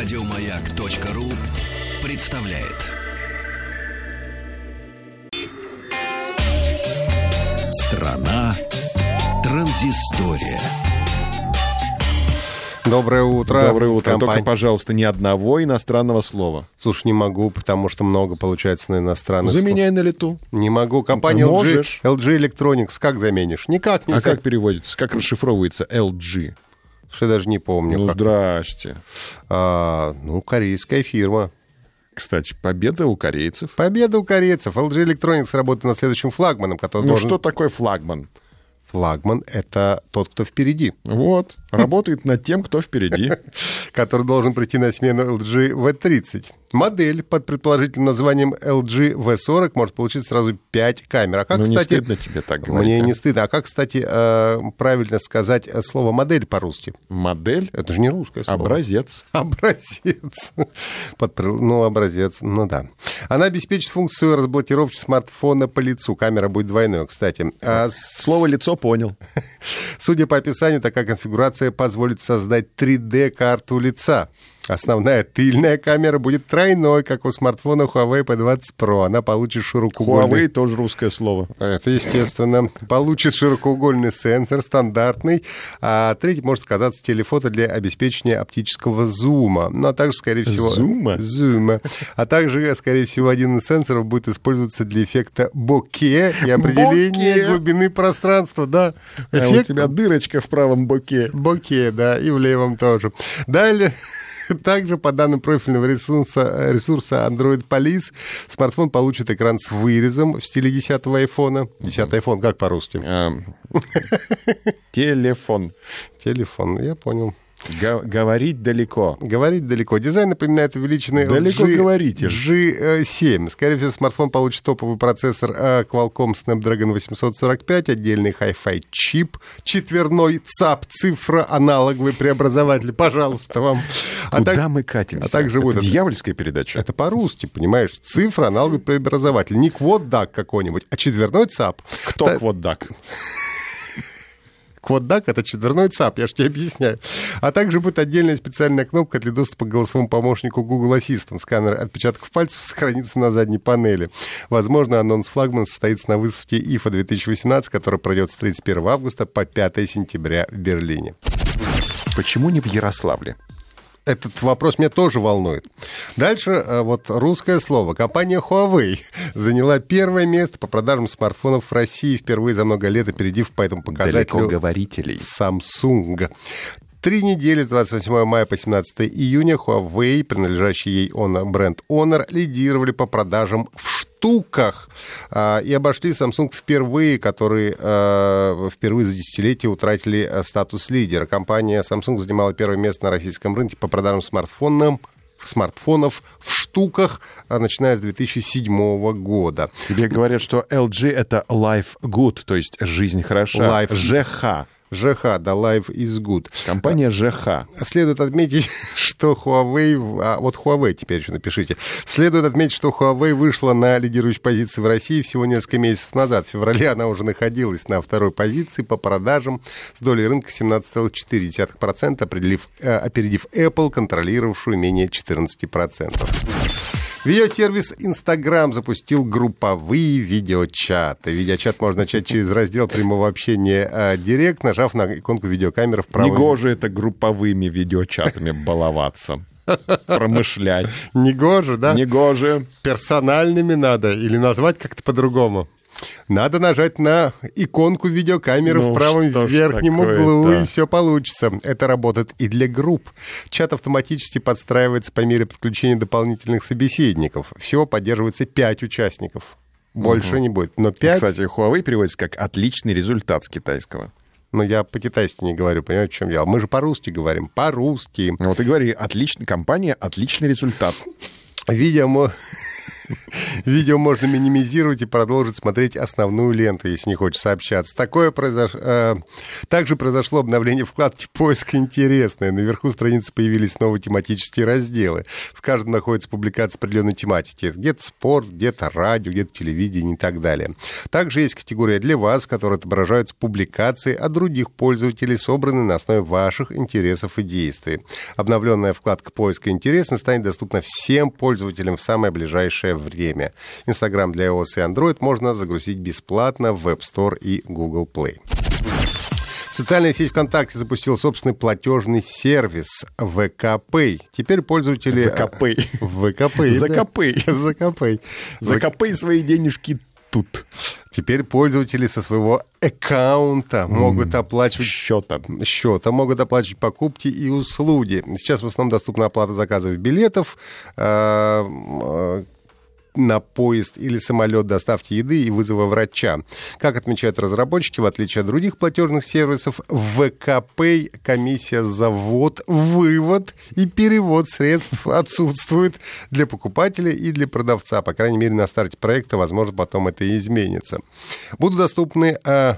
Радиомаяк.ру представляет. Страна транзистория. Доброе утро. Доброе утро. Компания- Только, пожалуйста, ни одного иностранного слова. Слушай, не могу, потому что много получается на иностранных слов. Заменяй на лету. Не могу. Компания LG, Можешь. LG Electronics. Как заменишь? Никак не А как переводится? Как расшифровывается LG? Что я даже не помню. Ну, как. здрасте. А, ну, корейская фирма. Кстати, победа у корейцев. Победа у корейцев. LG Electronics работает над следующим флагманом, который Ну, должен... что такое флагман? Флагман — это тот, кто впереди, Вот. Работает над тем, кто впереди. который должен прийти на смену LG V30. Модель под предположительным названием LG V40 может получить сразу 5 камер. А как, Ну, не кстати... стыдно тебе так говорить, Мне а? не стыдно. А как, кстати, э, правильно сказать слово «модель» по-русски? Модель, Это же не русское слово. образец. Образец. Под Ну, образец, ну да. Она обеспечит функцию разблокировки смартфона по лицу. Камера будет двойной, кстати. А Слово «лицо» понял. Судя по описанию, такая конфигурация позволит создать 3D-карту лица. Основная тыльная камера будет тройной, как у смартфона Huawei P20 Pro. Она получит широкоугольный... Huawei тоже русское слово. Это естественно. Получит широкоугольный сенсор, стандартный. А третий может оказаться телефото для обеспечения оптического зума. Ну, а также, скорее всего... Зума? Зума. А также, скорее всего, один из сенсоров будет использоваться для эффекта боке и определения Боке. глубины пространства. Да, А у эффект тебя дырочка в правом боке. боке, да, и в левом тоже. Далее... Также, по данным профильного ресурса, ресурса Android Police, смартфон получит экран с вырезом в стиле 10-го айфона. 10 iPhone, как по-русски? А, Телефон. Телефон, я понял. Га- Говорить далеко. Говорить далеко. Дизайн напоминает увеличенный Далеко LG говорите. G7. Скорее всего, смартфон получит топовый процессор э, Qualcomm Snapdragon 845, отдельный Hi-Fi чип, четверной ЦАП, цифра, аналоговый преобразователь. Пожалуйста, вам. А Куда так- мы катимся? а также вот Это это- дьявольская передача. Это по-русски, понимаешь? Цифра, аналоговый преобразователь. Не квот-дак какой-нибудь, а четверной ЦАП. Кто Та- кваддак? Кваддак — это четверной ЦАП, я же тебе объясняю. А также будет отдельная специальная кнопка для доступа к голосовому помощнику Google Assistant. Сканер отпечатков пальцев сохранится на задней панели. Возможно, анонс флагман состоится на выставке IFA 2018, которая пройдет с 31 августа по 5 сентября в Берлине. Почему не в Ярославле? Этот вопрос меня тоже волнует. Дальше э, вот русское слово. Компания Huawei заняла первое место по продажам смартфонов в России впервые за много лет, опередив по этому показателю Далекоговорителей. Samsung. Три недели с 28 мая по 17 июня Huawei, принадлежащий ей Honor, бренд Honor, лидировали по продажам в штуках а, и обошли Samsung впервые, которые а, впервые за десятилетие утратили а, статус лидера. Компания Samsung занимала первое место на российском рынке по продажам смартфонов смартфонов в штуках, начиная с 2007 года. Тебе говорят, что LG — это life good, то есть жизнь хороша. Life. ЖХ. ЖХ, да, Life is good. Компания ЖХ. Следует отметить, что Huawei... А, вот Huawei теперь еще напишите. Следует отметить, что Huawei вышла на лидирующей позиции в России всего несколько месяцев назад. В феврале она уже находилась на второй позиции по продажам с долей рынка 17,4%, определив, э, опередив Apple, контролировавшую менее 14%. Видеосервис Instagram запустил групповые видеочаты. Видеочат можно начать через раздел прямого общения э, Директ, нажав на иконку видеокамеры в правом Негоже это групповыми видеочатами баловаться. Промышлять. Негоже, да? Негоже. Персональными надо или назвать как-то по-другому. Надо нажать на иконку видеокамеры Ну, в правом верхнем углу, и все получится. Это работает и для групп. Чат автоматически подстраивается по мере подключения дополнительных собеседников. Всего поддерживается 5 участников. Больше не будет. Но 5... Кстати, Huawei переводится как «отличный результат» с китайского. Но я по-китайски не говорю, понимаете, в чем дело? Мы же по-русски говорим. По-русски. Ну Вот и говори, отличный, компания «отличный результат». Видимо, Видео можно минимизировать и продолжить смотреть основную ленту, если не хочется общаться. Такое произошло... Э, также произошло обновление вкладки «Поиск интересное». Наверху страницы появились новые тематические разделы. В каждом находится публикация определенной тематики. Где-то спорт, где-то радио, где-то телевидение и так далее. Также есть категория для вас, в которой отображаются публикации от других пользователей, собранные на основе ваших интересов и действий. Обновленная вкладка «Поиск интересно» станет доступна всем пользователям в самое ближайшее время. Инстаграм для iOS и Android можно загрузить бесплатно в Web Store и Google Play. Социальная сеть ВКонтакте запустила собственный платежный сервис ВКП. Теперь пользователи... ВКП. ВКП. Закопы. Закопы. Закопы свои денежки тут. Теперь пользователи со своего аккаунта могут оплачивать... Счета. Счета, могут оплачивать покупки и услуги. Сейчас в основном доступна оплата заказов билетов, э, на поезд или самолет доставки еды и вызова врача. Как отмечают разработчики, в отличие от других платежных сервисов, в ВКП комиссия за ввод, вывод и перевод средств отсутствует для покупателя и для продавца. По крайней мере, на старте проекта, возможно, потом это и изменится. Будут доступны э,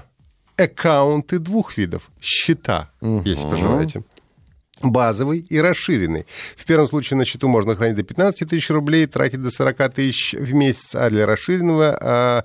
аккаунты двух видов. Счета, угу. если пожелаете базовый и расширенный. В первом случае на счету можно хранить до 15 тысяч рублей, тратить до 40 тысяч в месяц, а для расширенного а,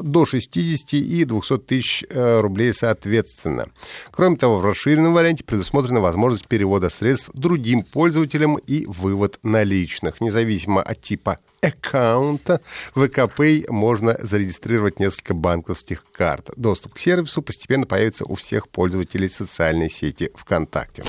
до 60 и 200 тысяч э, рублей соответственно. Кроме того, в расширенном варианте предусмотрена возможность перевода средств другим пользователям и вывод наличных. Независимо от типа аккаунта, в ВКП можно зарегистрировать несколько банковских карт. Доступ к сервису постепенно появится у всех пользователей социальной сети ВКонтакте.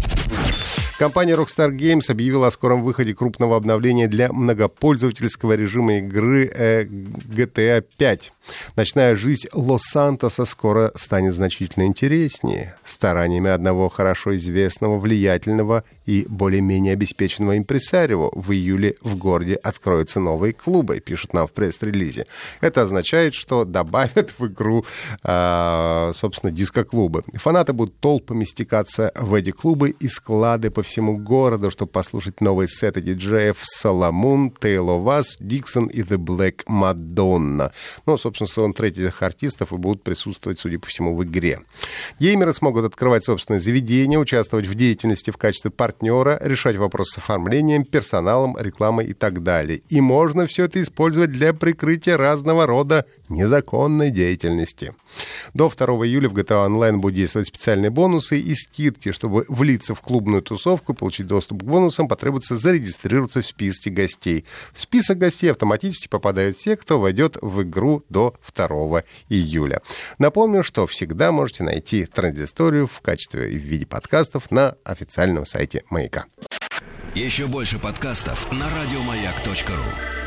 Компания Rockstar Games объявила о скором выходе крупного обновления для многопользовательского режима игры э, GTA 5. Ночная жизнь Лос-Сантоса скоро станет значительно интереснее. Стараниями одного хорошо известного, влиятельного и более-менее обеспеченного импресарио в июле в городе откроются новые клубы, пишут нам в пресс-релизе. Это означает, что добавят в игру, э, собственно, диско-клубы. Фанаты будут толпами стекаться в эти клубы и склады по всему городу, чтобы послушать новые сеты диджеев Соломон, Тейло Вас, Диксон и The Black Madonna. Ну, собственно, саундтреки этих артистов и будут присутствовать, судя по всему, в игре. Геймеры смогут открывать собственное заведение, участвовать в деятельности в качестве партнера, решать вопросы с оформлением, персоналом, рекламой и так далее. И можно все это использовать для прикрытия разного рода незаконной деятельности. До 2 июля в GTA Online будут действовать специальные бонусы и скидки. Чтобы влиться в клубную тусовку и получить доступ к бонусам, потребуется зарегистрироваться в списке гостей. В список гостей автоматически попадают те, кто войдет в игру до 2 июля. Напомню, что всегда можете найти транзисторию в качестве и в виде подкастов на официальном сайте Маяка. Еще больше подкастов на радиомаяк.ру